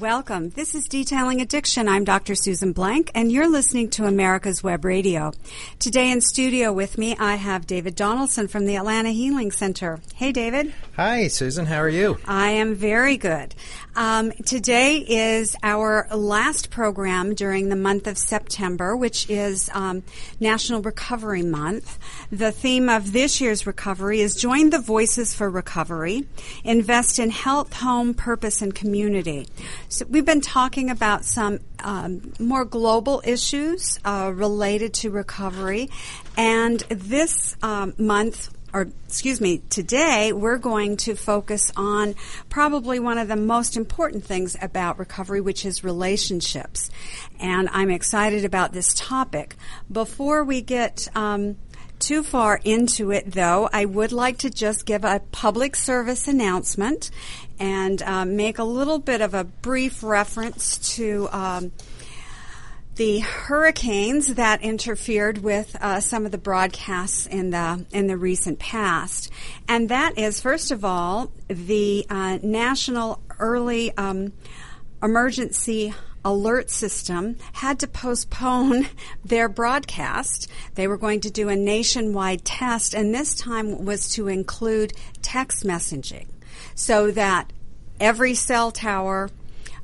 Welcome. This is Detailing Addiction. I'm Dr. Susan Blank, and you're listening to America's Web Radio. Today in studio with me, I have David Donaldson from the Atlanta Healing Center. Hey, David. Hi, Susan. How are you? I am very good. Um, today is our last program during the month of September, which is um, National Recovery Month. The theme of this year's recovery is Join the Voices for Recovery, Invest in Health, Home, Purpose, and Community. So we've been talking about some um, more global issues uh, related to recovery, and this um, month or excuse me, today we're going to focus on probably one of the most important things about recovery, which is relationships. And I'm excited about this topic. Before we get um, too far into it, though, I would like to just give a public service announcement and uh, make a little bit of a brief reference to. Um, the hurricanes that interfered with uh, some of the broadcasts in the in the recent past, and that is first of all the uh, national early um, emergency alert system had to postpone their broadcast. They were going to do a nationwide test, and this time was to include text messaging so that every cell tower,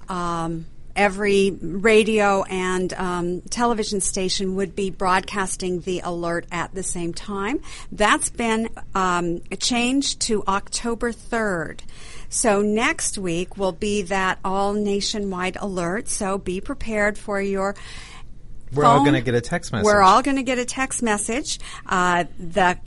um, every radio and um, television station would be broadcasting the alert at the same time. That's been um, changed to October 3rd. So next week will be that all nationwide alert. So be prepared for your. We're all going to get a text message. We're all going to get a text message. Uh, the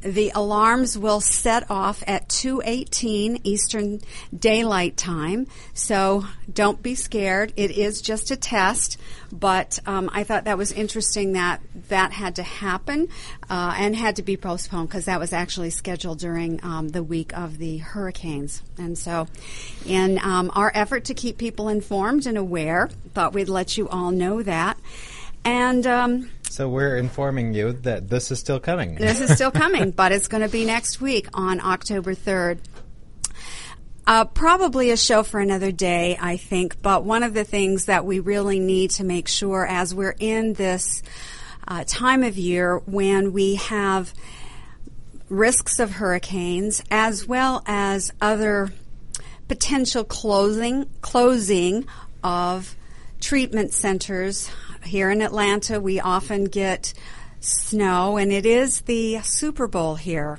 the alarms will set off at 2:18 Eastern Daylight Time. So don't be scared. It is just a test, but um, I thought that was interesting that that had to happen uh, and had to be postponed because that was actually scheduled during um, the week of the hurricanes. And so, in um, our effort to keep people informed and aware, thought we'd let you all know that. And um, so we're informing you that this is still coming. This is still coming, but it's going to be next week on October 3rd. Uh, probably a show for another day, I think, but one of the things that we really need to make sure as we're in this uh, time of year when we have risks of hurricanes as well as other potential closing closing of treatment centers here in Atlanta, we often get snow, and it is the Super Bowl here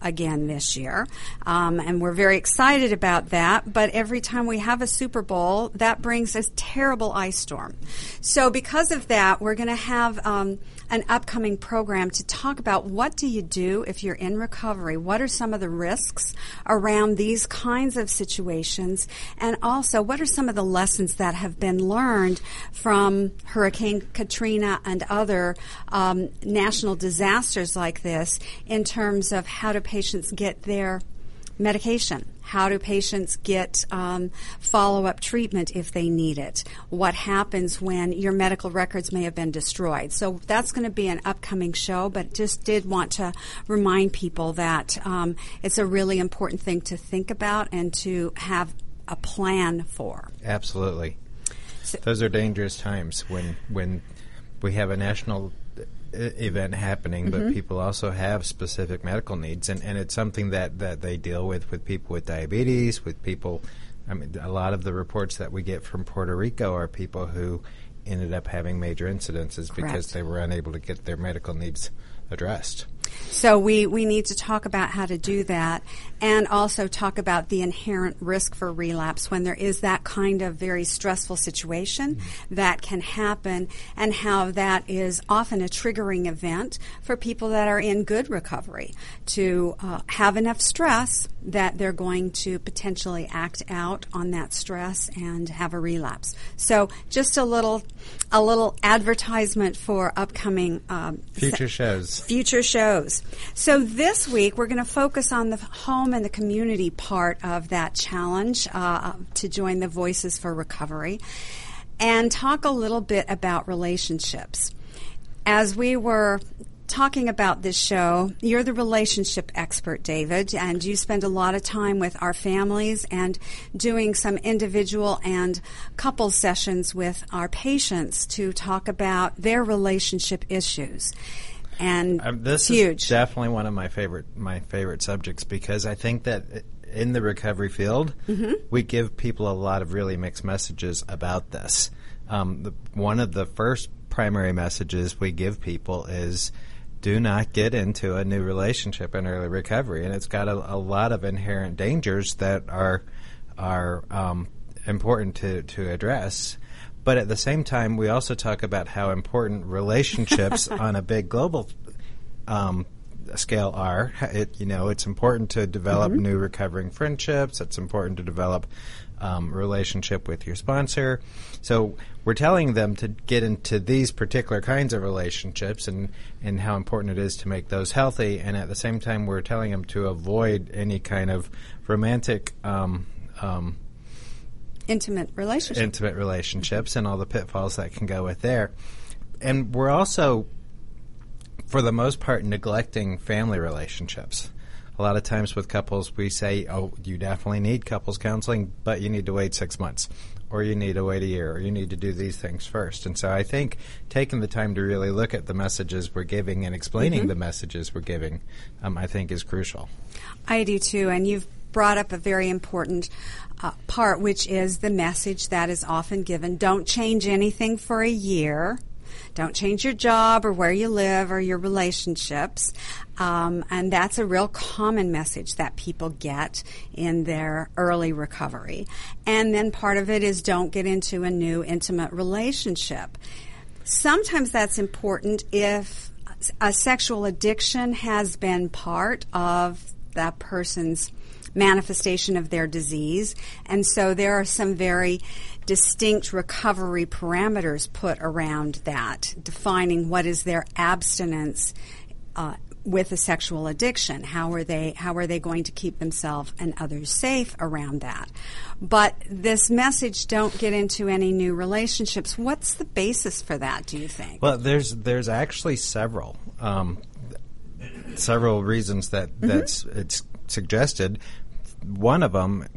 again this year. Um, and we're very excited about that. But every time we have a Super Bowl, that brings a terrible ice storm. So, because of that, we're going to have. Um, an upcoming program to talk about what do you do if you're in recovery? What are some of the risks around these kinds of situations? And also, what are some of the lessons that have been learned from Hurricane Katrina and other um, national disasters like this in terms of how do patients get their medication? How do patients get um, follow up treatment if they need it? What happens when your medical records may have been destroyed? So that's going to be an upcoming show, but just did want to remind people that um, it's a really important thing to think about and to have a plan for. Absolutely. So, Those are dangerous times when when we have a national event happening, mm-hmm. but people also have specific medical needs, and, and it's something that, that they deal with with people with diabetes, with people. I mean, a lot of the reports that we get from Puerto Rico are people who ended up having major incidences Correct. because they were unable to get their medical needs addressed. So we, we need to talk about how to do that and also talk about the inherent risk for relapse when there is that kind of very stressful situation mm-hmm. that can happen and how that is often a triggering event for people that are in good recovery to uh, have enough stress that they're going to potentially act out on that stress and have a relapse. So just a little a little advertisement for upcoming um, future shows. Future shows. So this week we're going to focus on the home and the community part of that challenge uh, to join the Voices for Recovery, and talk a little bit about relationships. As we were talking about this show, you're the relationship expert, David, and you spend a lot of time with our families and doing some individual and couple sessions with our patients to talk about their relationship issues. And um, this huge. is definitely one of my favorite my favorite subjects because I think that in the recovery field, mm-hmm. we give people a lot of really mixed messages about this. Um, the, one of the first primary messages we give people is do not get into a new relationship in early recovery, and it's got a, a lot of inherent dangers that are are um, important to to address. But at the same time, we also talk about how important relationships on a big global um, scale are. It, you know, it's important to develop mm-hmm. new recovering friendships. It's important to develop um, relationship with your sponsor. So we're telling them to get into these particular kinds of relationships and, and how important it is to make those healthy. And at the same time, we're telling them to avoid any kind of romantic. Um, um, intimate relationships. Intimate relationships and all the pitfalls that can go with there. And we're also, for the most part, neglecting family relationships a lot of times with couples, we say, oh, you definitely need couples counseling, but you need to wait six months, or you need to wait a year, or you need to do these things first. And so I think taking the time to really look at the messages we're giving and explaining mm-hmm. the messages we're giving, um, I think is crucial. I do too. And you've brought up a very important uh, part, which is the message that is often given don't change anything for a year. Don't change your job or where you live or your relationships. Um, and that's a real common message that people get in their early recovery. And then part of it is don't get into a new intimate relationship. Sometimes that's important if a sexual addiction has been part of that person's manifestation of their disease. And so there are some very distinct recovery parameters put around that, defining what is their abstinence uh, with a sexual addiction. How are they how are they going to keep themselves and others safe around that? But this message don't get into any new relationships. What's the basis for that, do you think? Well, there's there's actually several um, several reasons that mm-hmm. that's it's suggested. One of them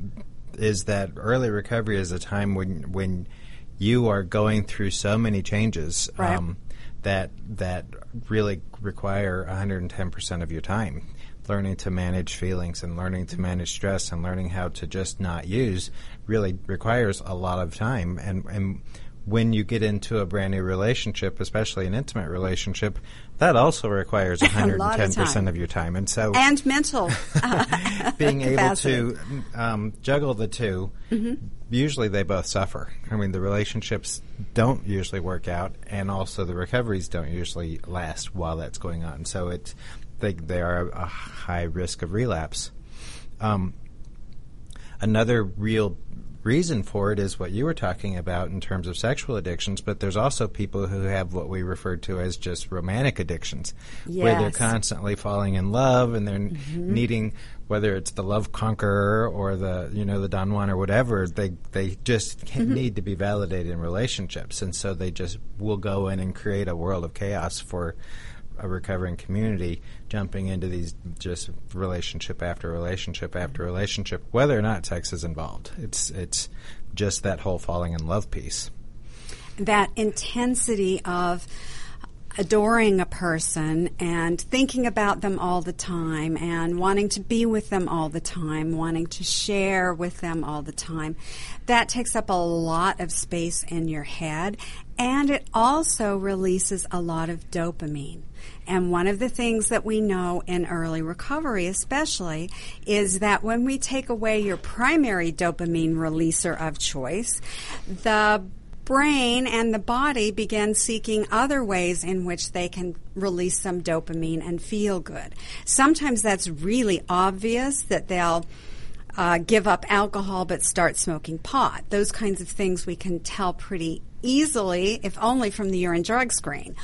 is that early recovery is a time when when you are going through so many changes right. um, that that really require 110% of your time. Learning to manage feelings and learning to manage stress and learning how to just not use really requires a lot of time. And, and when you get into a brand new relationship, especially an intimate relationship, that also requires 110% of, of, your time. And so and mental being able to um, juggle the 2 mm-hmm. usually they both suffer. I mean, the relationships don't usually work out, and also the recoveries don't usually last while that's going on. So it's they they are a high risk of relapse. Um, another real reason for it is what you were talking about in terms of sexual addictions, but there's also people who have what we refer to as just romantic addictions, yes. where they're constantly falling in love and they're mm-hmm. needing whether it's the love conqueror or the you know the Don Juan or whatever, they they just mm-hmm. need to be validated in relationships, and so they just will go in and create a world of chaos for a recovering community jumping into these just relationship after relationship after relationship, whether or not sex is involved. It's it's just that whole falling in love piece. That intensity of adoring a person and thinking about them all the time and wanting to be with them all the time, wanting to share with them all the time. That takes up a lot of space in your head and it also releases a lot of dopamine. And one of the things that we know in early recovery, especially, is that when we take away your primary dopamine releaser of choice, the brain and the body begin seeking other ways in which they can release some dopamine and feel good. Sometimes that's really obvious that they'll uh, give up alcohol but start smoking pot. Those kinds of things we can tell pretty easily, if only from the urine drug screen.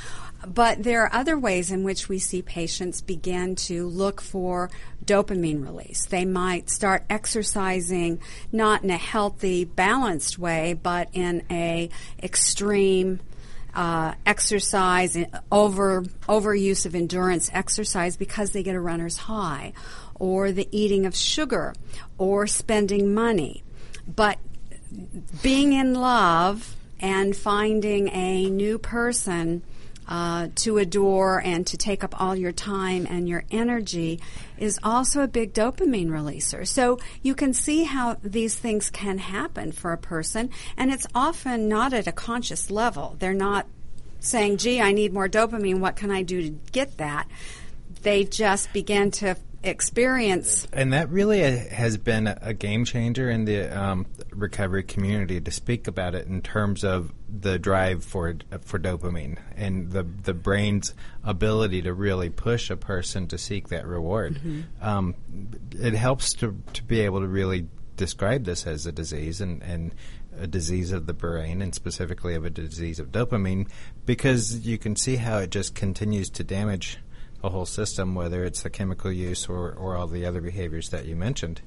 But there are other ways in which we see patients begin to look for dopamine release. They might start exercising not in a healthy, balanced way, but in a extreme uh, exercise, over overuse of endurance exercise because they get a runner's high, or the eating of sugar, or spending money. But being in love and finding a new person uh, to adore and to take up all your time and your energy is also a big dopamine releaser. So you can see how these things can happen for a person, and it's often not at a conscious level. They're not saying, gee, I need more dopamine. What can I do to get that? They just begin to experience. And that really has been a game changer in the um, recovery community to speak about it in terms of the drive for for dopamine and the the brain's ability to really push a person to seek that reward. Mm-hmm. Um, it helps to to be able to really describe this as a disease and and a disease of the brain and specifically of a disease of dopamine because you can see how it just continues to damage a whole system, whether it's the chemical use or, or all the other behaviors that you mentioned.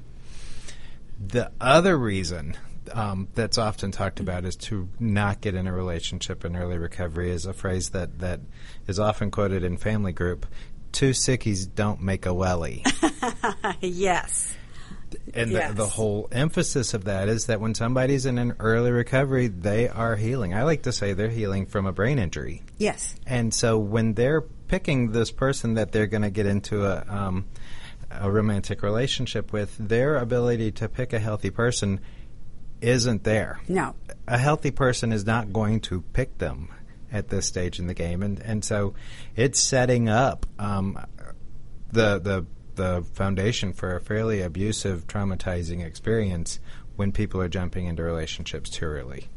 The other reason um, that's often talked about is to not get in a relationship in early recovery is a phrase that, that is often quoted in family group. Two sickies don't make a welly. yes. And yes. the, the, whole emphasis of that is that when somebody's in an early recovery, they are healing. I like to say they're healing from a brain injury. Yes. And so when they're picking this person that they're going to get into a um, a romantic relationship with, their ability to pick a healthy person isn't there. No, a healthy person is not going to pick them at this stage in the game, and and so it's setting up um, the the the foundation for a fairly abusive, traumatizing experience when people are jumping into relationships too early.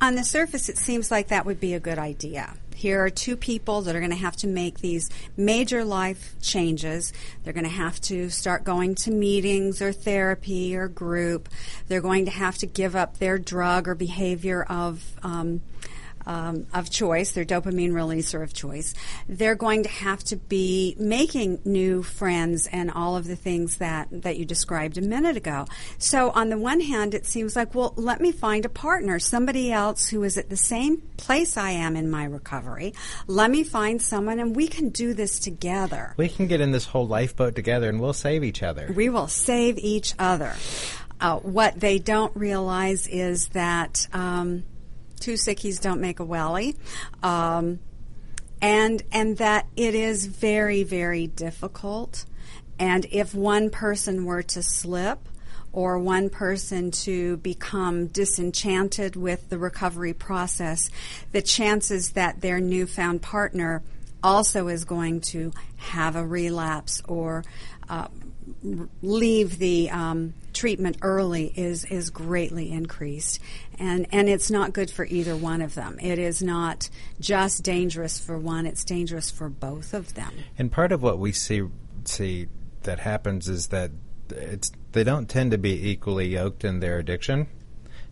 On the surface, it seems like that would be a good idea. Here are two people that are going to have to make these major life changes. They're going to have to start going to meetings or therapy or group. They're going to have to give up their drug or behavior of um, um, of choice, their dopamine releaser of choice, they're going to have to be making new friends and all of the things that, that you described a minute ago. So on the one hand, it seems like, well, let me find a partner, somebody else who is at the same place I am in my recovery. Let me find someone and we can do this together. We can get in this whole lifeboat together and we'll save each other. We will save each other. Uh, what they don't realize is that um, two sickies don't make a welly. Um, and and that it is very very difficult and if one person were to slip or one person to become disenchanted with the recovery process the chances that their newfound partner also is going to have a relapse or uh, leave the um, treatment early is is greatly increased, and and it's not good for either one of them. It is not just dangerous for one; it's dangerous for both of them. And part of what we see see that happens is that it's they don't tend to be equally yoked in their addiction.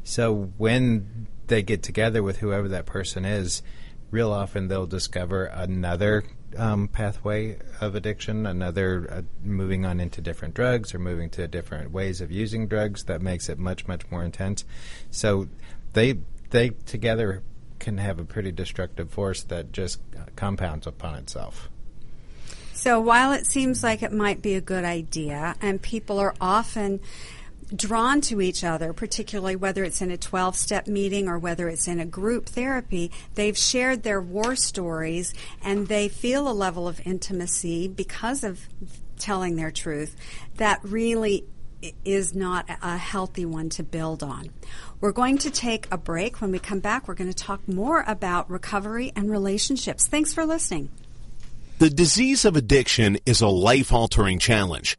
So when they get together with whoever that person is, real often they'll discover another um, pathway of addiction, another uh, moving on into different drugs or moving to different ways of using drugs that makes it much much more intense. So they they together can have a pretty destructive force that just compounds upon itself. So while it seems like it might be a good idea, and people are often drawn to each other, particularly whether it's in a 12 step meeting or whether it's in a group therapy, they've shared their war stories and they feel a level of intimacy because of telling their truth that really is not a healthy one to build on. We're going to take a break. When we come back, we're going to talk more about recovery and relationships. Thanks for listening. The disease of addiction is a life altering challenge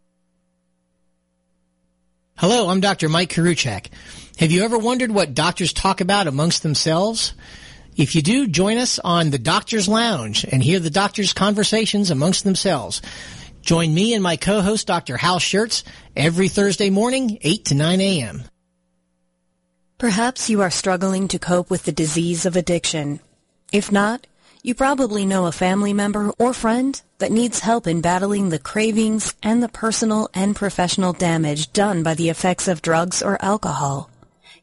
Hello, I'm Dr. Mike Karuchak. Have you ever wondered what doctors talk about amongst themselves? If you do, join us on the Doctor's Lounge and hear the doctors' conversations amongst themselves. Join me and my co-host, Dr. Hal Schertz, every Thursday morning, 8 to 9 a.m. Perhaps you are struggling to cope with the disease of addiction. If not, you probably know a family member or friend that needs help in battling the cravings and the personal and professional damage done by the effects of drugs or alcohol.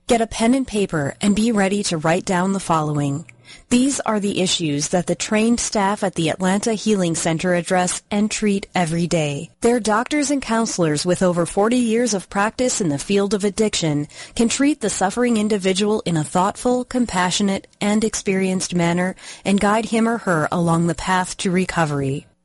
Get a pen and paper and be ready to write down the following. These are the issues that the trained staff at the Atlanta Healing Center address and treat every day. Their doctors and counselors with over 40 years of practice in the field of addiction can treat the suffering individual in a thoughtful, compassionate, and experienced manner and guide him or her along the path to recovery.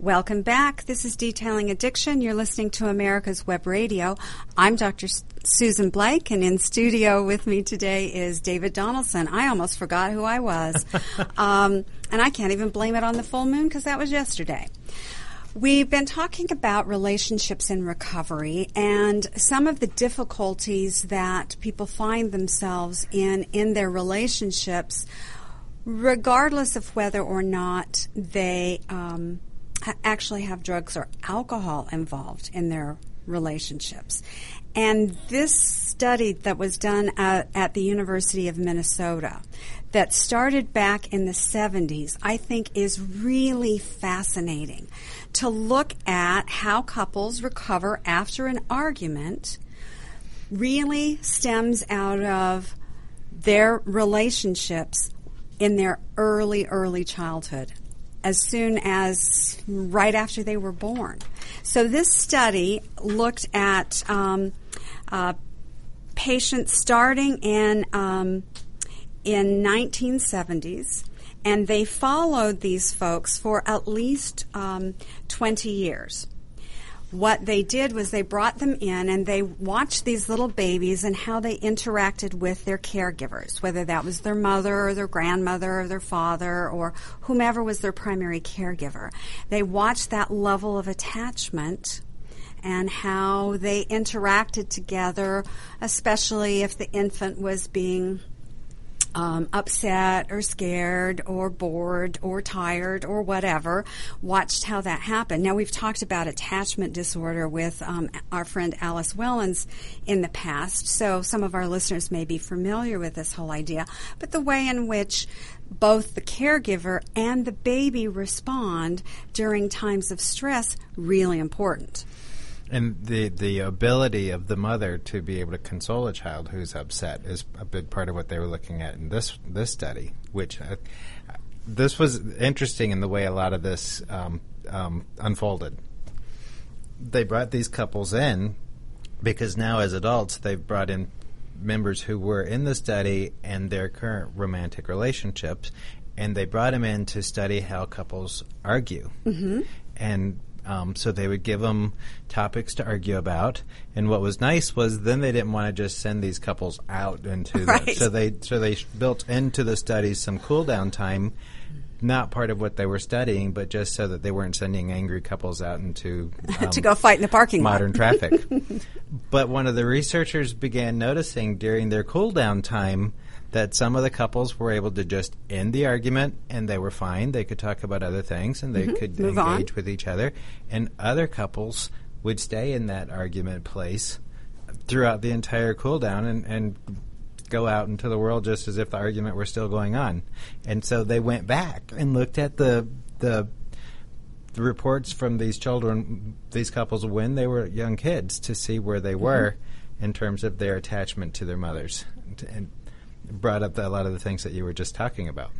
Welcome back. This is Detailing Addiction. You're listening to America's Web Radio. I'm Dr. Susan Blake, and in studio with me today is David Donaldson. I almost forgot who I was. um, and I can't even blame it on the full moon because that was yesterday. We've been talking about relationships in recovery and some of the difficulties that people find themselves in in their relationships, regardless of whether or not they um, actually have drugs or alcohol involved in their relationships. And this study that was done at, at, the University of Minnesota, that started back in the 70s, I think is really fascinating to look at how couples recover after an argument really stems out of their relationships in their early, early childhood as soon as right after they were born. So this study looked at um, uh, patients starting in um, in 1970s, and they followed these folks for at least um, 20 years what they did was they brought them in and they watched these little babies and how they interacted with their caregivers, whether that was their mother or their grandmother or their father or whomever was their primary caregiver. They watched that level of attachment and how they interacted together, especially if the infant was being um, upset or scared or bored or tired or whatever, watched how that happened. Now, we've talked about attachment disorder with um, our friend Alice Wellens in the past, so some of our listeners may be familiar with this whole idea. But the way in which both the caregiver and the baby respond during times of stress really important. And the the ability of the mother to be able to console a child who's upset is a big part of what they were looking at in this this study. Which uh, this was interesting in the way a lot of this um, um, unfolded. They brought these couples in because now, as adults, they've brought in members who were in the study and their current romantic relationships, and they brought them in to study how couples argue. Mm-hmm. And um, so they would give them topics to argue about. And what was nice was then they didn't want to just send these couples out into right. the, so they so they built into the studies some cool down time. Not part of what they were studying, but just so that they weren't sending angry couples out into um, to go fight in the parking modern traffic. but one of the researchers began noticing during their cool down time that some of the couples were able to just end the argument and they were fine. They could talk about other things and they mm-hmm. could Move engage on. with each other. And other couples would stay in that argument place throughout the entire cool down and, and go out into the world just as if the argument were still going on. And so they went back and looked at the the the reports from these children, these couples when they were young kids, to see where they mm-hmm. were in terms of their attachment to their mothers. and brought up a lot of the things that you were just talking about.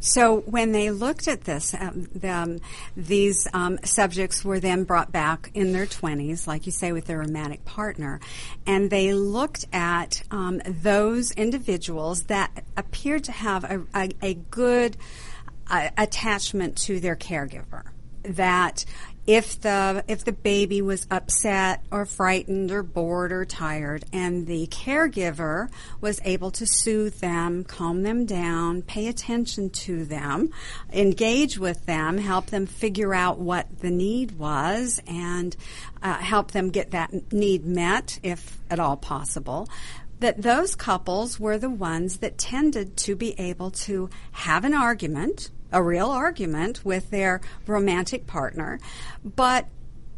So when they looked at this, um, these um, subjects were then brought back in their 20s, like you say, with their romantic partner, and they looked at um, those individuals that appeared to have a, a, a good uh, attachment to their caregiver. That if the if the baby was upset or frightened or bored or tired and the caregiver was able to soothe them, calm them down, pay attention to them, engage with them, help them figure out what the need was and uh, help them get that need met if at all possible that those couples were the ones that tended to be able to have an argument a real argument with their romantic partner, but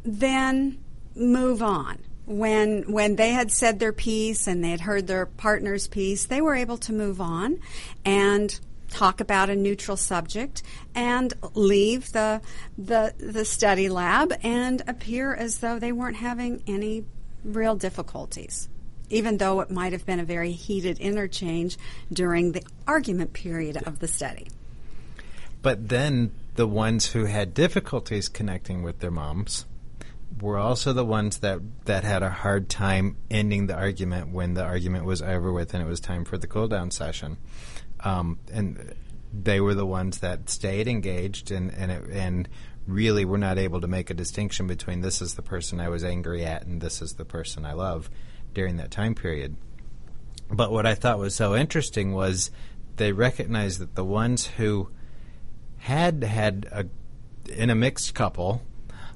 then move on. When when they had said their piece and they had heard their partner's piece, they were able to move on and talk about a neutral subject and leave the the the study lab and appear as though they weren't having any real difficulties even though it might have been a very heated interchange during the argument period of the study. But then the ones who had difficulties connecting with their moms were also the ones that that had a hard time ending the argument when the argument was over with and it was time for the cool down session. Um, and they were the ones that stayed engaged and and it, and really were not able to make a distinction between this is the person I was angry at and this is the person I love during that time period. But what I thought was so interesting was they recognized that the ones who had had a in a mixed couple,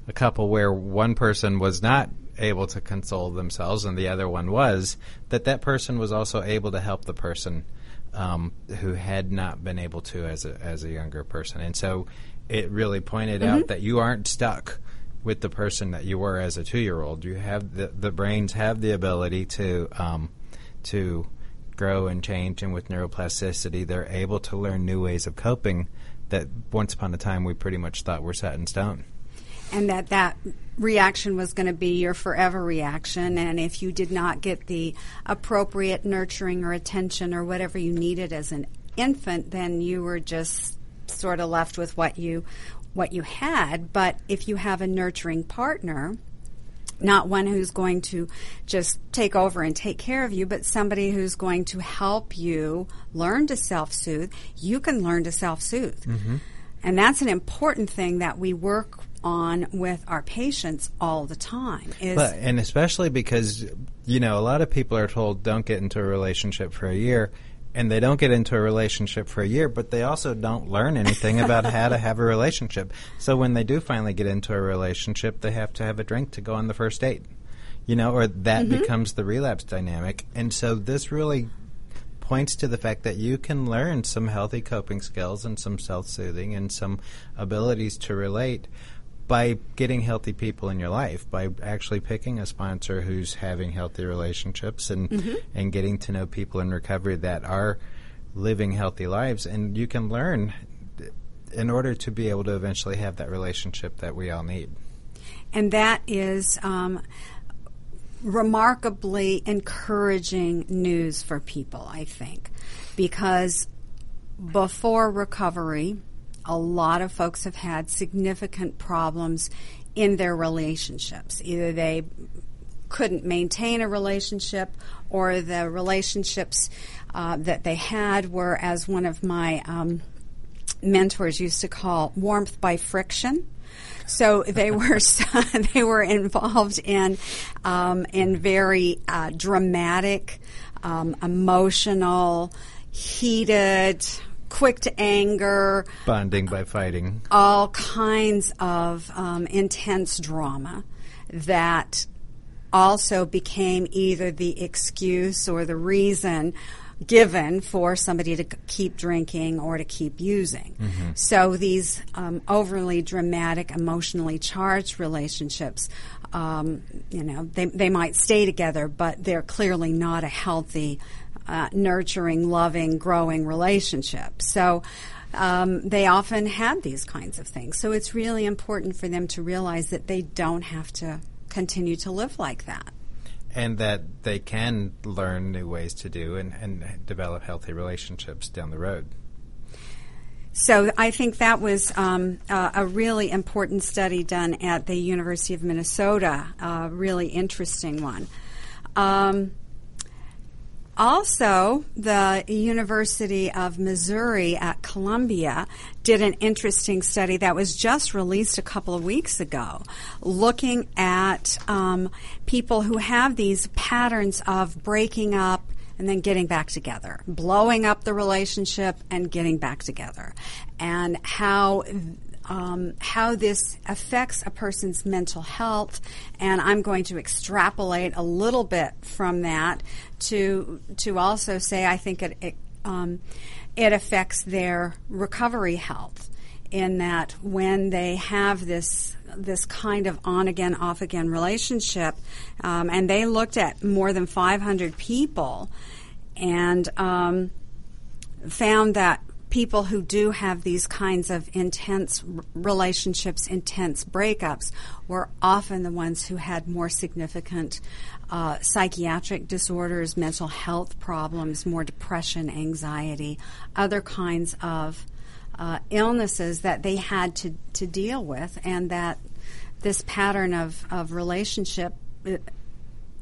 a couple where one person was not able to console themselves and the other one was, that that person was also able to help the person um, who had not been able to as a as a younger person, and so it really pointed mm-hmm. out that you aren't stuck with the person that you were as a two year old. You have the the brains have the ability to um, to grow and change, and with neuroplasticity, they're able to learn new ways of coping that once upon a time we pretty much thought were set in stone. And that that reaction was going to be your forever reaction. And if you did not get the appropriate nurturing or attention or whatever you needed as an infant, then you were just sort of left with what you what you had. But if you have a nurturing partner, not one who's going to just take over and take care of you, but somebody who's going to help you learn to self soothe, you can learn to self soothe. Mm-hmm. And that's an important thing that we work on with our patients all the time. Is but, and especially because, you know, a lot of people are told don't get into a relationship for a year and they don't get into a relationship for a year, but they also don't learn anything about how to have a relationship. So when they do finally get into a relationship, they have to have a drink to go on the first date, you know, or that mm-hmm. becomes the relapse dynamic. And so this really points to the fact that you can learn some healthy coping skills and some self soothing and some abilities to relate by getting healthy people in your life, by actually picking a sponsor who's having healthy relationships and mm-hmm. and getting to know people in recovery that are living healthy lives, and you can learn in order to be able to eventually have that relationship that we all need. And that is. Um, remarkably encouraging news for people, I think, because before recovery, a lot of folks have had significant problems in their relationships. Either they couldn't maintain a relationship or the relationships uh, that they had were, as one of my um, mentors used to call, warmth by friction. So they were they were involved in um, in very uh, dramatic, um, emotional, heated, quick to anger, bonding by fighting, all kinds of um, intense drama that also became either the excuse or the reason given for somebody to keep drinking or to keep using. Mm-hmm. So these um, overly dramatic, emotionally charged relationships, um, you know, they, they might stay together, but they're clearly not a healthy uh, nurturing, loving, growing relationship. So um, they often had these kinds of things. So it's really important for them to realize that they don't have to continue to live like that. and that they can learn new ways to do and, and develop healthy relationships down the road. So I think that was um, uh, a really important study done at the University of Minnesota, a really interesting one. Um, also, the University of Missouri at Columbia did an interesting study that was just released a couple of weeks ago, looking at um, people who have these patterns of breaking up and then getting back together, blowing up the relationship and getting back together, and how um, how this affects a person's mental health, and I'm going to extrapolate a little bit from that to to also say I think it it, um, it affects their recovery health. In that, when they have this this kind of on again, off again relationship, um, and they looked at more than 500 people, and um, found that people who do have these kinds of intense relationships, intense breakups, were often the ones who had more significant uh, psychiatric disorders, mental health problems, more depression, anxiety, other kinds of uh, illnesses that they had to, to deal with, and that this pattern of, of relationship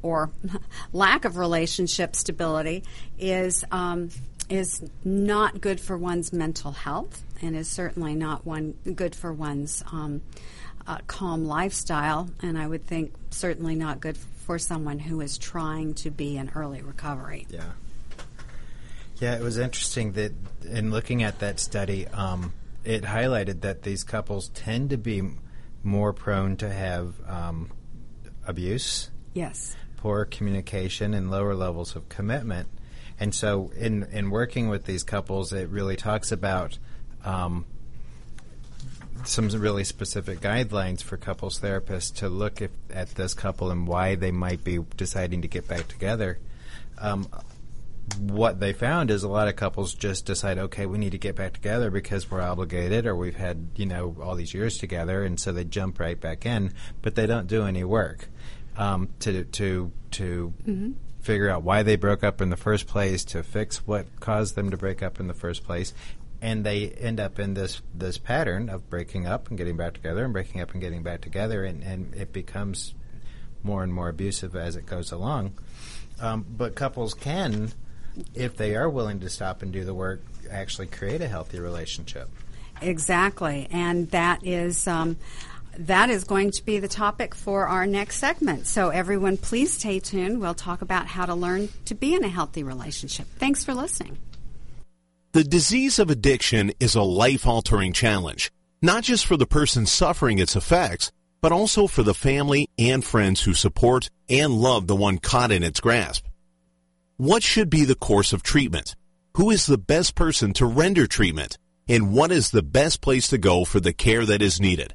or lack of relationship stability is um, is not good for one's mental health and is certainly not one good for one's um, uh, calm lifestyle and I would think certainly not good for someone who is trying to be in early recovery. Yeah. Yeah, it was interesting that in looking at that study, um, it highlighted that these couples tend to be more prone to have um, abuse. Yes. Poor communication and lower levels of commitment. And so, in in working with these couples, it really talks about um, some really specific guidelines for couples therapists to look if, at this couple and why they might be deciding to get back together. Um, what they found is a lot of couples just decide, okay, we need to get back together because we're obligated or we've had, you know, all these years together, and so they jump right back in, but they don't do any work um, to to to mm-hmm figure out why they broke up in the first place, to fix what caused them to break up in the first place, and they end up in this this pattern of breaking up and getting back together and breaking up and getting back together, and, and it becomes more and more abusive as it goes along. Um, but couples can, if they are willing to stop and do the work, actually create a healthy relationship. Exactly, and that is. Um, that is going to be the topic for our next segment. So, everyone, please stay tuned. We'll talk about how to learn to be in a healthy relationship. Thanks for listening. The disease of addiction is a life altering challenge, not just for the person suffering its effects, but also for the family and friends who support and love the one caught in its grasp. What should be the course of treatment? Who is the best person to render treatment? And what is the best place to go for the care that is needed?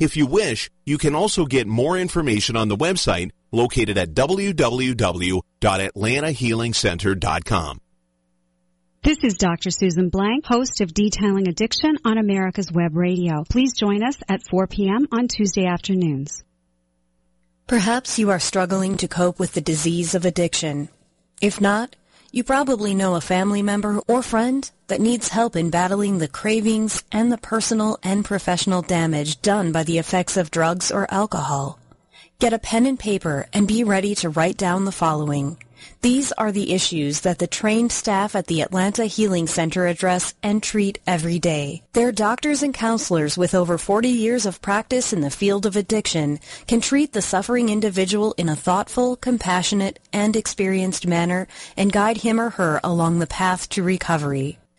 If you wish, you can also get more information on the website located at www.atlantahealingcenter.com. This is Dr. Susan Blank, host of Detailing Addiction on America's Web Radio. Please join us at 4 p.m. on Tuesday afternoons. Perhaps you are struggling to cope with the disease of addiction. If not, you probably know a family member or friend that needs help in battling the cravings and the personal and professional damage done by the effects of drugs or alcohol. Get a pen and paper and be ready to write down the following. These are the issues that the trained staff at the Atlanta Healing Center address and treat every day. Their doctors and counselors with over 40 years of practice in the field of addiction can treat the suffering individual in a thoughtful, compassionate, and experienced manner and guide him or her along the path to recovery.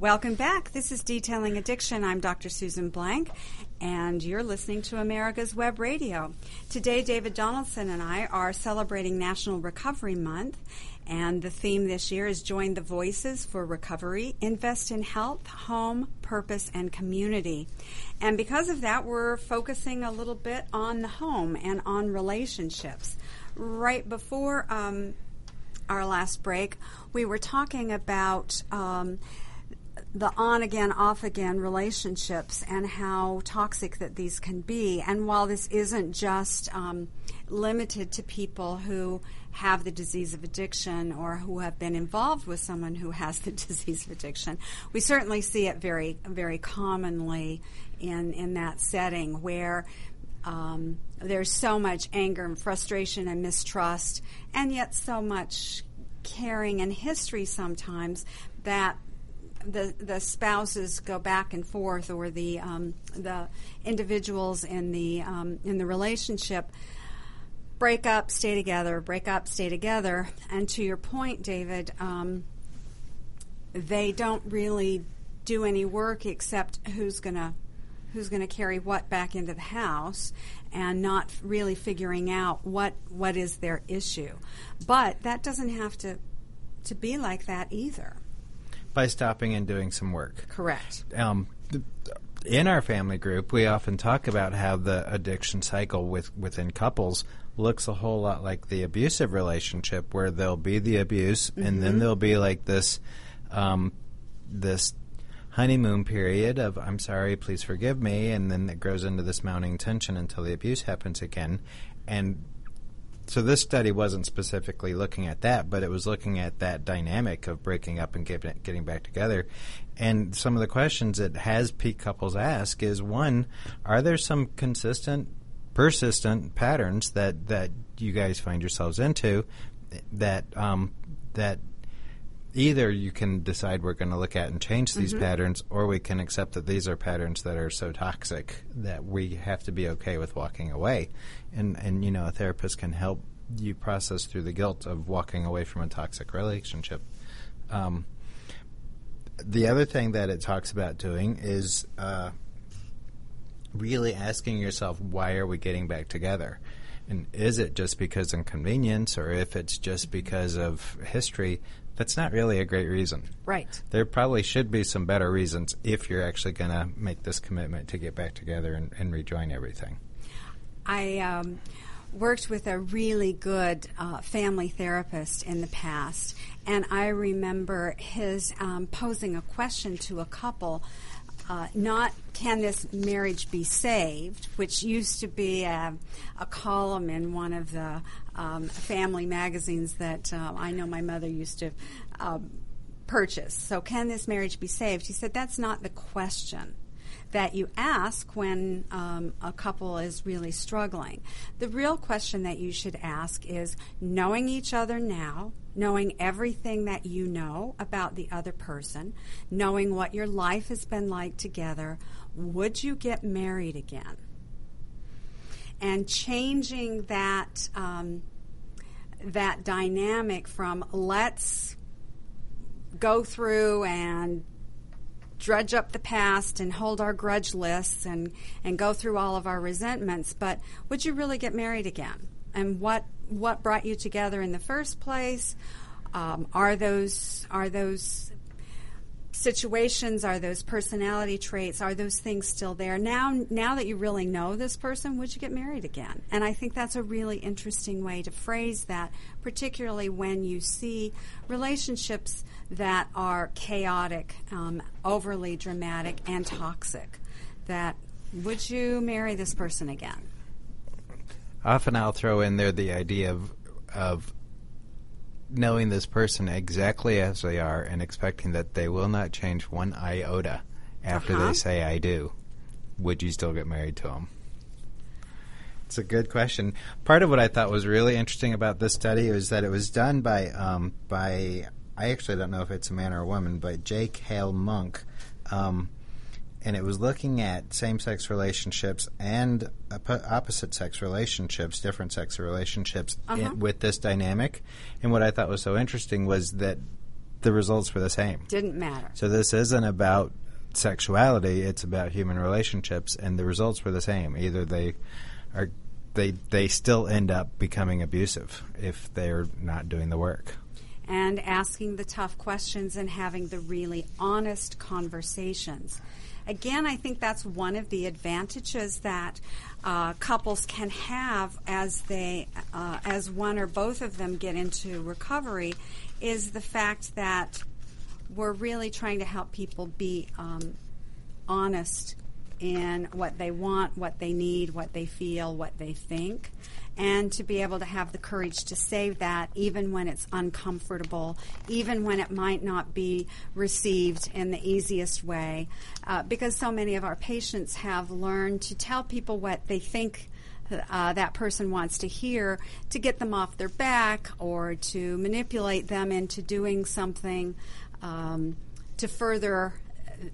Welcome back. This is Derailing Addiction. I'm Dr. Susan Blank, and you're listening to America's Web Radio. Today, David Donaldson and I are celebrating National Recovery Month, and the theme this year is Join the Voices for Recovery, Invest in Health, Home, Purpose, and Community. And because of that, we're focusing a little bit on the home and on relationships. Right before um, our last break, we were talking about. Um, the on again, off again relationships and how toxic that these can be. And while this isn't just um, limited to people who have the disease of addiction or who have been involved with someone who has the disease of addiction, we certainly see it very, very commonly in in that setting where. Um, there's so much anger and frustration and mistrust, and yet so much caring and history sometimes that the the spouses go back and forth, or the um, the individuals in the um, in the relationship break up, stay together, break up, stay together. And to your point, David, um, they don't really do any work except who's gonna who's going to carry what back into the house and not really figuring out what what is their issue but that doesn't have to to be like that either by stopping and doing some work. Correct. Um, in our family group, we often talk about how the addiction cycle with, within couples looks a whole lot like the abusive relationship, where there'll be the abuse, mm-hmm. and then mm-hmm. there'll be like this, um, this honeymoon period of "I'm sorry, please forgive me," and then it grows into this mounting tension until the abuse happens again, and so this study wasn't specifically looking at that, but it was looking at that dynamic of breaking up and get, getting back together. And some of the questions it has peak couples ask is one, are there some consistent, persistent patterns that, that you guys find yourselves into that um, that either you can decide we're going to look at and change these mm-hmm. patterns, or we can accept that these are patterns that are so toxic that we have to be okay with walking away. And and you know, a therapist can help you process through the guilt of walking away from a toxic relationship. Um, the other thing that it talks about doing is uh, really asking yourself, why are we getting back together? And is it just because of inconvenience, or if it's just because of history? That's not really a great reason. Right. There probably should be some better reasons if you're actually going to make this commitment to get back together and, and rejoin everything. I um, worked with a really good uh, family therapist in the past, and I remember his um, posing a question to a couple. Uh, not can this marriage be saved, which used to be a, a column in one of the um, family magazines that uh, I know my mother used to um, purchase. So, can this marriage be saved? He said, That's not the question that you ask when um, a couple is really struggling. The real question that you should ask is knowing each other now, knowing everything that you know about the other person, knowing what your life has been like together, would you get married again? and changing that um, that dynamic from let's go through and dredge up the past and hold our grudge lists and, and go through all of our resentments, but would you really get married again? And what what brought you together in the first place? Um, are those are those situations are those personality traits are those things still there? Now now that you really know this person would you get married again? And i think that's a really interesting way to phrase that particularly when you see relationships that are chaotic um, overly dramatic and toxic that would you marry this person again often i'll throw in there the idea of of knowing this person exactly as they are and expecting that they will not change one iota after uh-huh. they say I do, would you still get married to them? It's a good question. Part of what I thought was really interesting about this study was that it was done by um, by I actually don't know if it's a man or a woman, but J. Kale Monk. Um, and it was looking at same-sex relationships and opposite-sex relationships, different-sex relationships uh-huh. in, with this dynamic. And what I thought was so interesting was that the results were the same. Didn't matter. So this isn't about sexuality; it's about human relationships, and the results were the same. Either they are they they still end up becoming abusive if they're not doing the work and asking the tough questions and having the really honest conversations again, I think that's one of the advantages that uh, couples can have as they, uh, as one or both of them get into recovery, is the fact that we're really trying to help people be um, honest in what they want, what they need, what they feel, what they think and to be able to have the courage to say that even when it's uncomfortable, even when it might not be received in the easiest way, uh, because so many of our patients have learned to tell people what they think. Uh, that person wants to hear to get them off their back or to manipulate them into doing something um, to further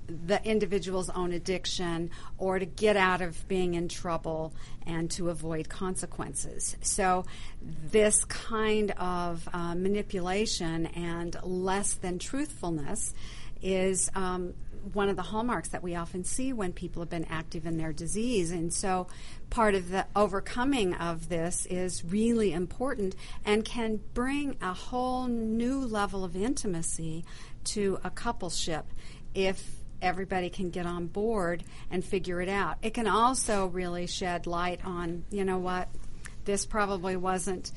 the individual's own addiction or to get out of being in trouble and to avoid consequences. So, this kind of uh, manipulation and less than truthfulness is um, one of the hallmarks that we often see when people have been active in their disease. And so, part of the overcoming of this is really important and can bring a whole new level of intimacy to a coupleship if everybody can get on board and figure it out. It can also really shed light on, you know what, this probably wasn't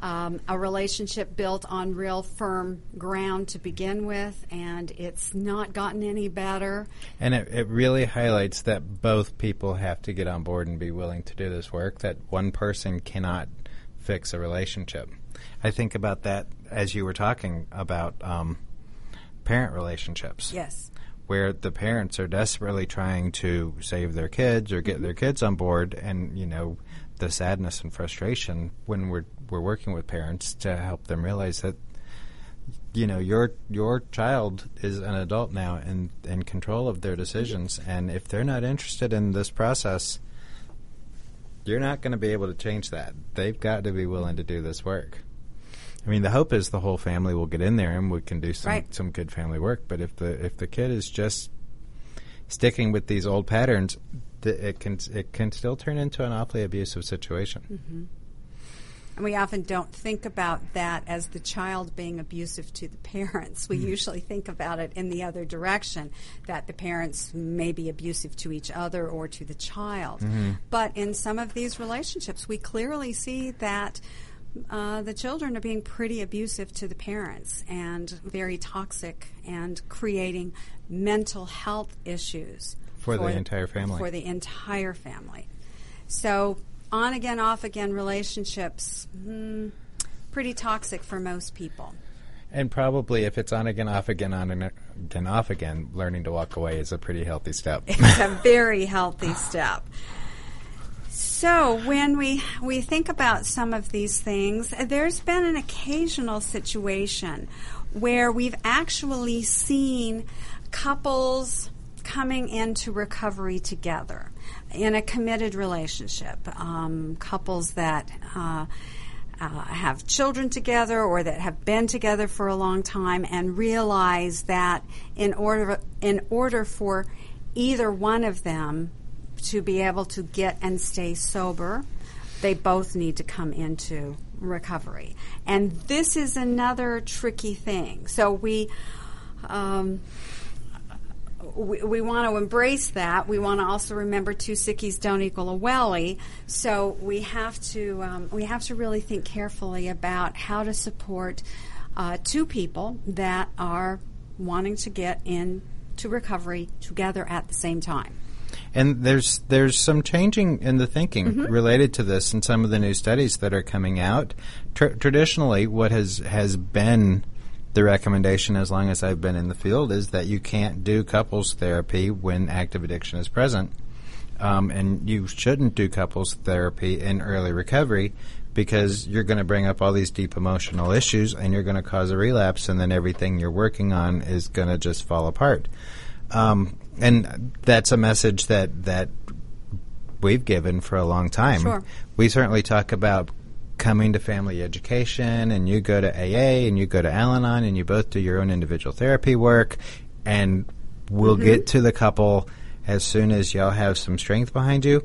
um, a relationship built on real firm ground to begin with, and it's not gotten any better. And it, it really highlights that both people have to get on board and be willing to do this work, that one person cannot fix a relationship. I think about that as you were talking about um, parent relationships. Yes where the parents are desperately trying to save their kids or get mm-hmm. their kids on board and you know the sadness and frustration when we're we're working with parents to help them realize that you know your your child is an adult now and in control of their decisions. And if they're not interested in this process you're not going to be able to change that. They've got to be willing to do this work I mean, the hope is the whole family will get in there and we can do some right. some good family work. But if the if the kid is just sticking with these old patterns, th- it can it can still turn into an awfully abusive situation. Mm-hmm. And we often don't think about that as the child being abusive to the parents. We mm usually think about it in the other direction, that the parents may be abusive to each other or to the child. Mm-hmm. But in some of these relationships, we clearly see that uh, the children are being pretty abusive to the parents and very toxic and creating mental health issues for, for the entire family. For the entire family. So, on again, off again relationships, mm, pretty toxic for most people. And probably if it's on again, off again, on again, off again, learning to walk away is a pretty healthy step. It's a very healthy step. So when we we think about some of these things, there's been an occasional situation where we've actually seen couples coming into recovery together in a committed relationship. Um, couples that uh, uh, have children together or that have been together for a long time and realize that in order in order for either one of them to be able to get and stay sober, they both need to come into recovery. And this is another tricky thing. So we. Um, we, we want to embrace that. We want to also remember two sickies don't equal a welly. So we have to um, we have to really think carefully about how to support uh, two people that are wanting to get into recovery together at the same time. And there's there's some changing in the thinking mm-hmm. related to this in some of the new studies that are coming out. Tr- traditionally, what has has been the recommendation as long as I've been in the field is that you can't do couples therapy when active addiction is present Um, and you shouldn't do couples therapy in early recovery because you're going to bring up all these deep emotional issues and you're going to cause a relapse, and then everything you're working on is going to just fall apart. Um, and that's a message that that we've given for a long time. Sure. We certainly talk about coming to family education, and you go to AA, and you go to Al-Anon, and you both do your own individual therapy work, and we'll Mm-hmm. get to the couple as soon as y'all have some strength behind you.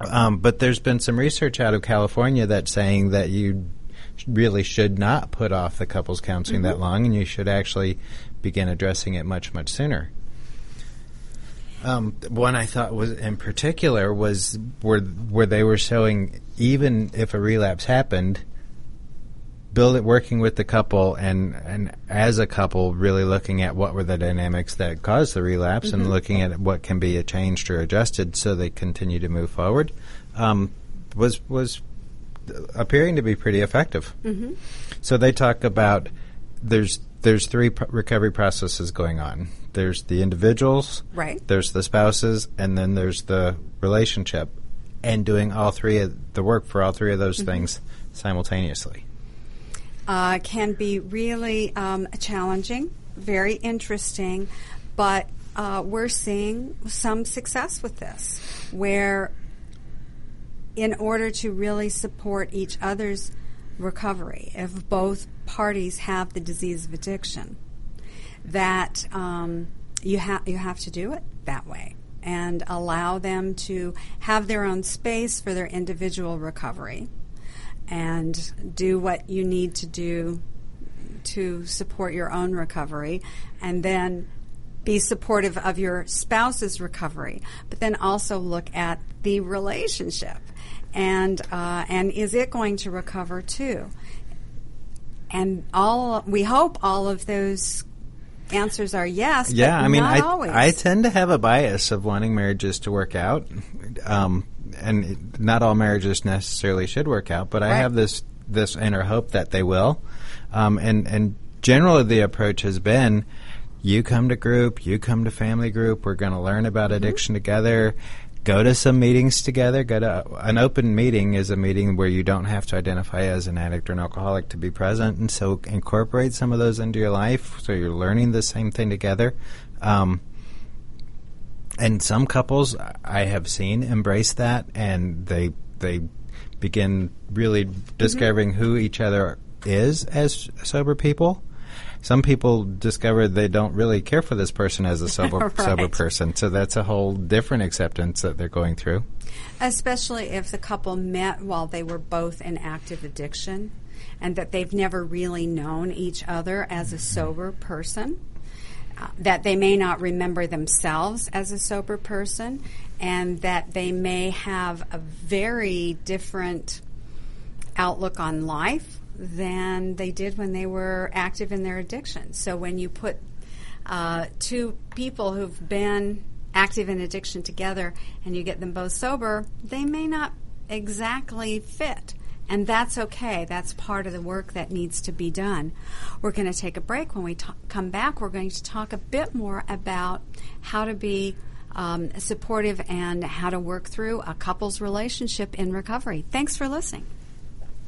Um, but there's been some research out of California that's saying that you really should not put off the couples counseling that long, and you should actually begin addressing it much, much sooner. Um, one I thought was in particular was where where they were showing even if a relapse happened, build it working with the couple and and as a couple really looking at what were the dynamics that caused the relapse and looking at what can be changed or adjusted so they continue to move forward um, was was appearing to be pretty effective. Mm-hmm. So they talk about there's there's three recovery processes going on. There's the individuals, Right. There's the spouses, and then there's the relationship, and doing all three of the work for all three of those things simultaneously. uh, can be really um, challenging, very interesting, but uh, we're seeing some success with this, where in order to really support each other's recovery, if both parties have the disease of addiction, that um, you have you have to do it that way and allow them to have their own space for their individual recovery and do what you need to do to support your own recovery and then be supportive of your spouse's recovery but then also look at the relationship and uh, and is it going to recover too? And all we hope all of those answers are yes but Yeah, I mean, not I always. I tend to have a bias of wanting marriages to work out, um, and not all marriages necessarily should work out. But I have this this inner hope that they will, um, and and generally the approach has been. You come to group, you come to family group. We're going to learn about Mm-hmm. addiction together. Go to some meetings together. Go to an open meeting is a meeting where you don't have to identify as an addict or an alcoholic to be present, and so incorporate some of those into your life. So you're learning the same thing together. Um, and some couples I have seen embrace that, and they they begin really discovering who each other is as sober people. Some people discover they don't really care for this person as a sober Right. sober person, so that's a whole different acceptance that they're going through. especially if the couple met while they were both in active addiction and that they've never really known each other as a sober person uh, that they may not remember themselves as a sober person and that they may have a very different outlook on life than they did when they were active in their addiction. So when you put uh, two people who've been active in addiction together and you get them both sober, they may not exactly fit. And that's okay. That's part of the work that needs to be done. We're going to take a break. When we ta- come back, we're going to talk a bit more about how to be um, supportive and how to work through a couple's relationship in recovery. Thanks for listening.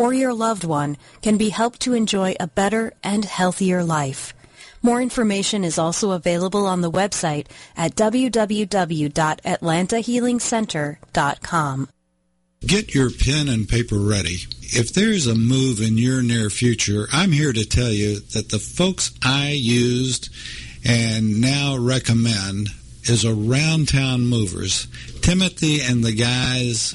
or your loved one can be helped to enjoy a better and healthier life. More information is also available on the website at www.atlantahealingcenter.com. Get your pen and paper ready. If there's a move in your near future, I'm here to tell you that the folks I used and now recommend is Around Town Movers. Timothy and the guys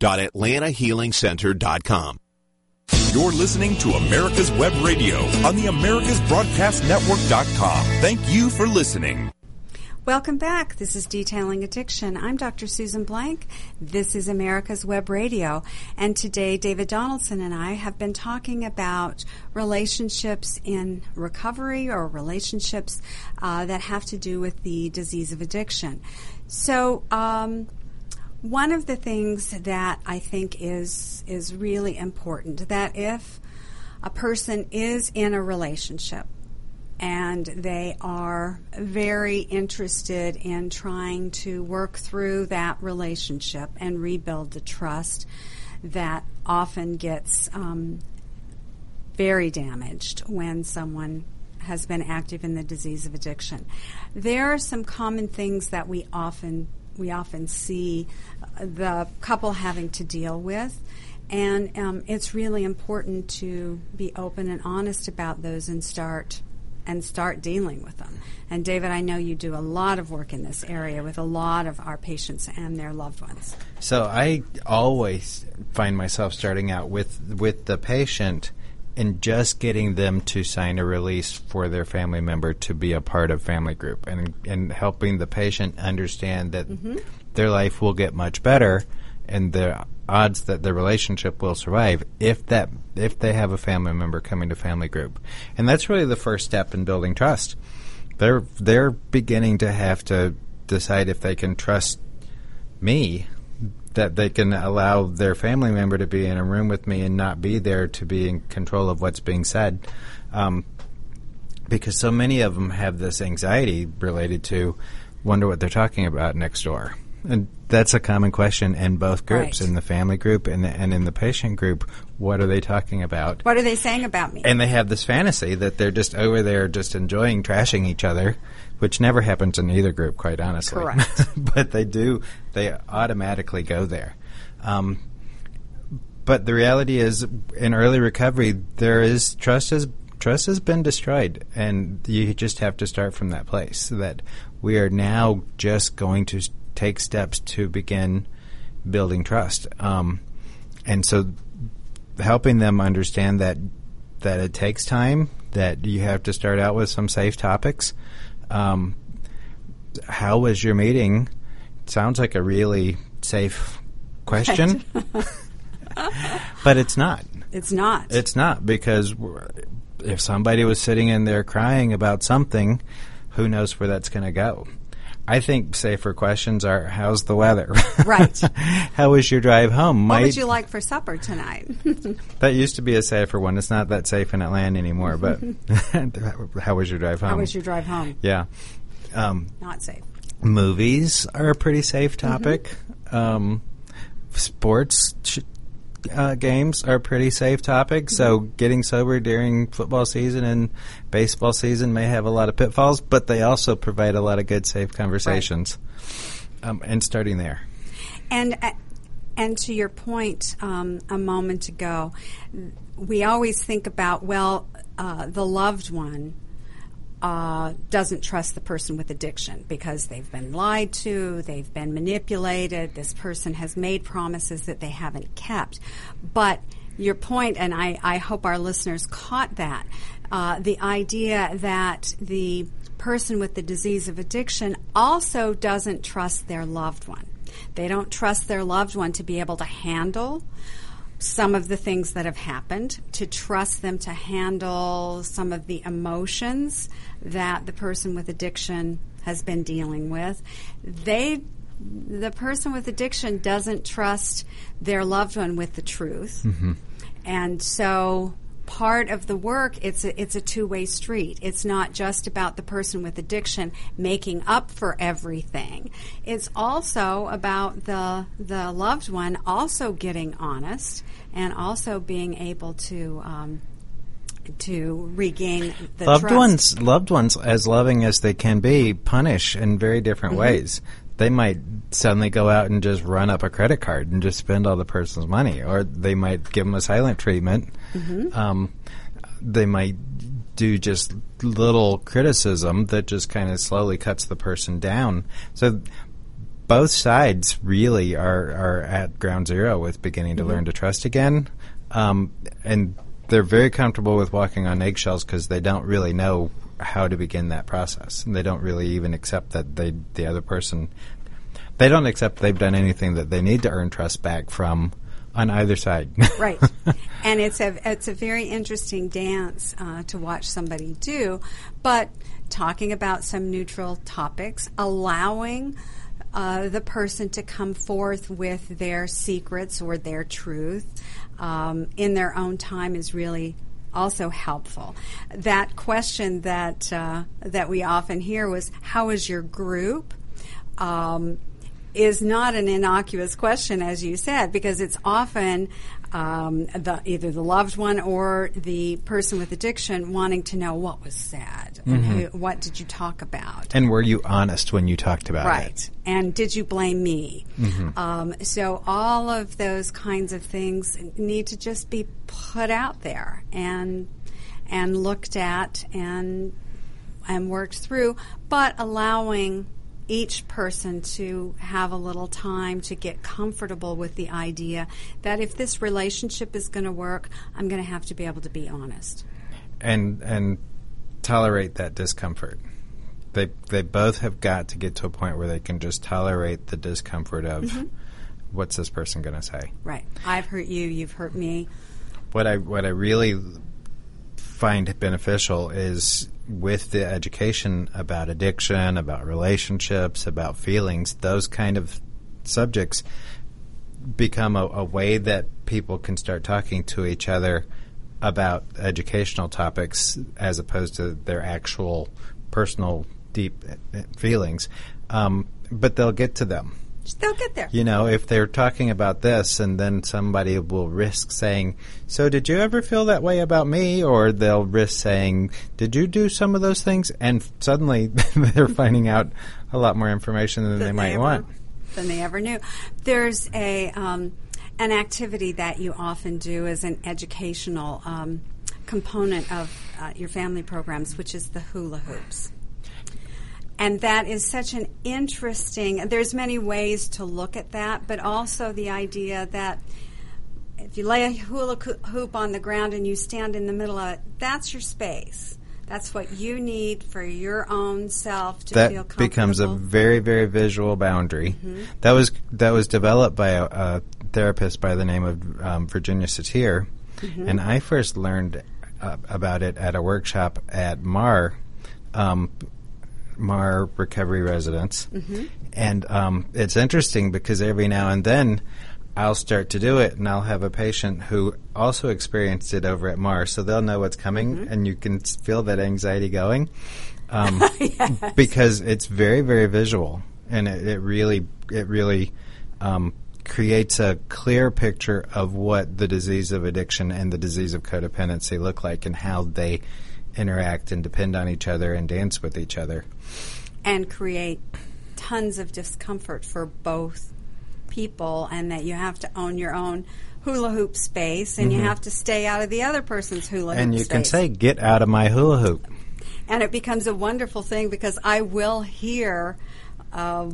www.atlantahealingcenter.com. You're listening to America's Web Radio on the AmericasBroadcastNetwork.com. Thank you for listening. Welcome back. This is Derailing Addiction. I'm Dr. Susan Blank. This is America's Web Radio. And today, David Donaldson and I have been talking about relationships in recovery or relationships uh, that have to do with the disease of addiction. So, um, one of the things that I think is is really important that if a person is in a relationship and they are very interested in trying to work through that relationship and rebuild the trust that often gets um, very damaged when someone has been active in the disease of addiction. There are some common things that we often we often see the couple having to deal with. And um, it's really important to be open and honest about those and start and start dealing with them. And David, I know you do a lot of work in this area with a lot of our patients and their loved ones. So I always find myself starting out with with the patient and just getting them to sign a release for their family member to be a part of family group and and helping the patient understand that mm-hmm. their life will get much better and the odds that the relationship will survive if that if they have a family member coming to family group. And that's really the first step in building trust. They're they're beginning to have to decide if they can trust me that they can allow their family member to be in a room with me and not be there to be in control of what's being said. Um, because so many of them have this anxiety related to wonder what they're talking about next door. And that's a common question in both groups, right. in the family group and, and in the patient group. What are they talking about? What are they saying about me? And they have this fantasy that they're just over there just enjoying trashing each other, which never happens in either group, quite honestly. Correct. but they do, they automatically go there. Um, but the reality is, in early recovery, there is trust has trust has been destroyed, and you just have to start from that place. That we are now just going to take steps to begin building trust. Um, and so helping them understand that that it takes time, that you have to start out with some safe topics. Um, how was your meeting? Sounds like a really safe question, but it's not. It's not. It's not because if somebody was sitting in there crying about something, who knows where that's going to go? I think safer questions are how's the weather? Right. How was your drive home? What would you like for supper tonight? that used to be a safer one. It's not that safe in Atlanta anymore, but how was your drive home? How was your drive home? Yeah. Um, not safe. Movies are a pretty safe topic. Mm-hmm. Um, sports sh- uh, games are pretty safe topic. So mm-hmm. getting sober during football season and baseball season may have a lot of pitfalls, but they also provide a lot of good, safe conversations. Right. Um, and starting there. And uh, And to your point um, a moment ago, we always think about, well, uh, the loved one uh, doesn't trust the person with addiction because they've been lied to, they've been manipulated, this person has made promises that they haven't kept. But your point, and I, I hope our listeners caught that, uh, the idea that the person with the disease of addiction also doesn't trust their loved one. They don't trust their loved one to be able to handle some of the things that have happened, to trust them to handle some of the emotions that the person with addiction has been dealing with. They the person with addiction doesn't trust their loved one with the truth. Mm-hmm. And so part of the work it's a, it's a two-way street it's not just about the person with addiction making up for everything it's also about the the loved one also getting honest and also being able to um, to regain the loved trust. ones loved ones as loving as they can be punish in very different Mm-hmm. ways they might suddenly go out and just run up a credit card and just spend all the person's money or they might give them a silent treatment Mm-hmm. um, they might do just little criticism that just kind of slowly cuts the person down so both sides really are, are at ground zero with beginning to learn to trust again. Um, and they're very comfortable with walking on eggshells because they don't really know how to begin that process. And they don't really even accept that they, the other person, they don't accept they've done anything that they need to earn trust back from on either side. right and it's a it's a very interesting dance uh, to watch somebody do but talking about some neutral topics allowing uh, the person to come forth with their secrets or their truth um, in their own time is really also helpful. That question that uh, that we often hear was, "How is your group?" Um, is not an innocuous question, as you said, because it's often um, the, either the loved one or the person with addiction wanting to know what was said, and who, what did you talk about, and were you honest when you talked about right? it? And did you blame me? Um, so all of those kinds of things need to just be put out there and and looked at and and worked through, but allowing each person to have a little time to get comfortable with the idea that if this relationship is going to work, I'm going to have to be able to be honest. and and tolerate that discomfort. They they both have got to get to a point where they can just tolerate the discomfort of mm-hmm. what's this person going to say. Right. I've hurt you, you've hurt me. What I what I really find beneficial is with the education about addiction, about relationships, about feelings, those kind of subjects become a, a way that people can start talking to each other about educational topics as opposed to their actual personal deep feelings. Um, but they'll get to them. They'll get there. You know, if they're talking about this and then somebody will risk saying, So did you ever feel that way about me? Or they'll risk saying, Did you do some of those things? And suddenly they're finding out a lot more information than, they might ever, want. than they ever knew. There's a um, an activity that you often do as an educational um, component of uh, your family programs, which is the hula hoops. And that is such an interesting. There's many ways to look at that, but also the idea that if you lay a hula hoop on the ground and you stand in the middle of it, that's your space. That's what you need for your own self to feel comfortable that becomes a very very visual boundary. That was that was developed by a, a therapist by the name of um, Virginia Satir, and I first learned uh, about it at a workshop at MAR. Um, MAR Recovery Residence. And um, it's interesting because every now and then I'll start to do it and I'll have a patient who also experienced it over at MAR, so they'll know what's coming and you can feel that anxiety going. Um, Because it's very, very visual and it, it really, it really um, creates a clear picture of what the disease of addiction and the disease of codependency look like and how they interact and depend on each other and dance with each other. and create tons of discomfort for both people and that you have to own your own hula hoop space and Mm-hmm. you have to stay out of the other person's hula hoop And you space. can say, "Get out of my hula hoop." and it becomes a wonderful thing because I will hear uh,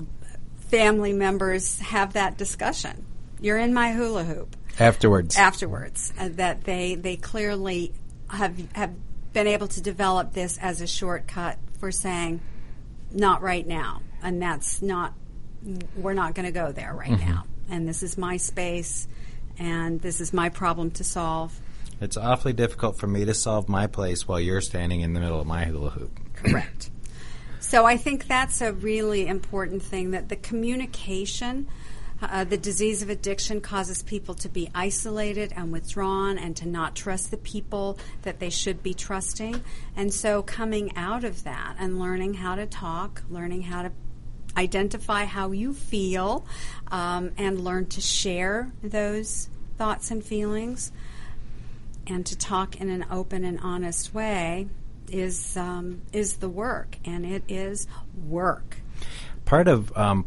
family members have that discussion. You're in my hula hoop Afterwards, afterwards. Uh, that they they clearly have have been able to develop this as a shortcut for saying, not right now, and that's not. We're not going to go there right mm-hmm. now, and this is my space, and this is my problem to solve. it's awfully difficult for me to solve my place while you're standing in the middle of my hula hoop. Correct. So I think that's a really important thing that the communication, uh, the disease of addiction causes people to be isolated and withdrawn and to not trust the people that they should be trusting. And so coming out of that and learning how to talk, learning how to identify how you feel, um, and learn to share those thoughts and feelings and to talk in an open and honest way is um, is the work, and it is work. part of um,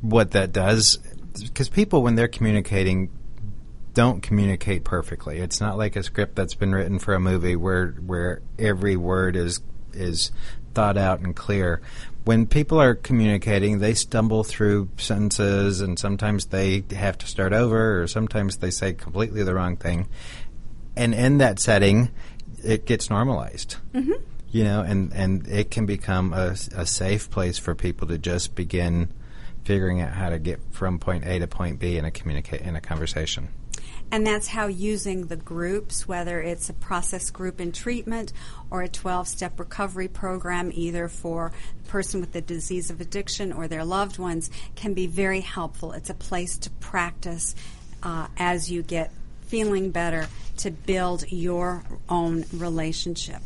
what that does, because people, when they're communicating, don't communicate perfectly. It's not like a script that's been written for a movie where where every word is is thought out and clear. When people are communicating, they stumble through sentences, and sometimes they have to start over, or sometimes they say completely the wrong thing. And in that setting, it gets normalized mm-hmm. you know, and, and it can become a, a safe place for people to just begin figuring out how to get from point A to point B in a communicate in a conversation. And that's how using the groups, whether it's a process group in treatment or a 12 step recovery program, either for the person with the disease of addiction or their loved ones, can be very helpful. It's a place to practice uh, as you get feeling better to build your own relationship.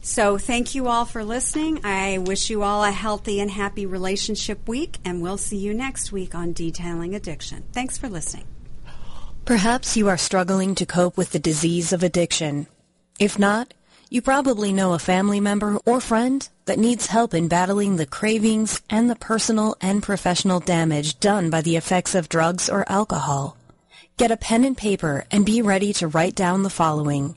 So, thank you all for listening. I wish you all a healthy and happy relationship week, and we'll see you next week on Derailing Addiction. Thanks for listening. Perhaps you are struggling to cope with the disease of addiction. If not, you probably know a family member or friend that needs help in battling the cravings and the personal and professional damage done by the effects of drugs or alcohol. Get a pen and paper and be ready to write down the following.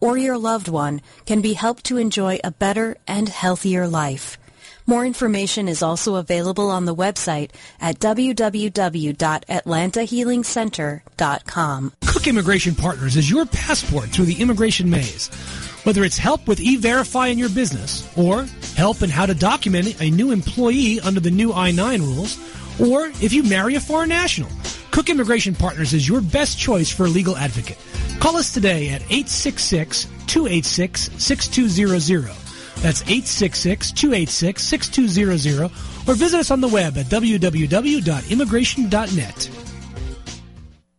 or your loved one can be helped to enjoy a better and healthier life. More information is also available on the website at www.atlantahealingcenter.com. Kuck Immigration Partners is your passport through the immigration maze. Whether it's help with e-verify in your business, or help in how to document a new employee under the new I-9 rules, or if you marry a foreign national, Kuck Immigration Partners is your best choice for a legal advocate. Call us today at 866-286-6200. That's 866-286-6200, or visit us on the web at www.immigration.net.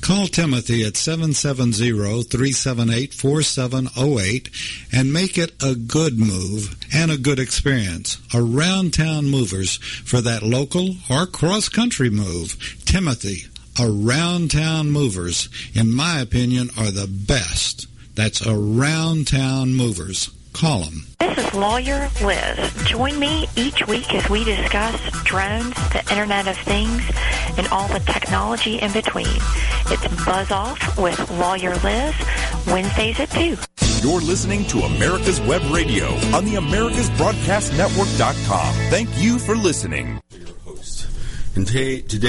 Call Timothy at 770-378-4708 and make it a good move and a good experience. Around Town Movers for that local or cross-country move. Timothy, Around Town Movers, in my opinion, are the best. That's Around Town Movers. Call them. This is lawyer Liz. Join me each week as we discuss drones, the Internet of Things, and all the technology in between. It's Buzz Off with lawyer Liz, Wednesdays at 2. You're listening to America's Web Radio on the AmericasBroadcastNetwork.com. Thank you for listening. Your host. And today, today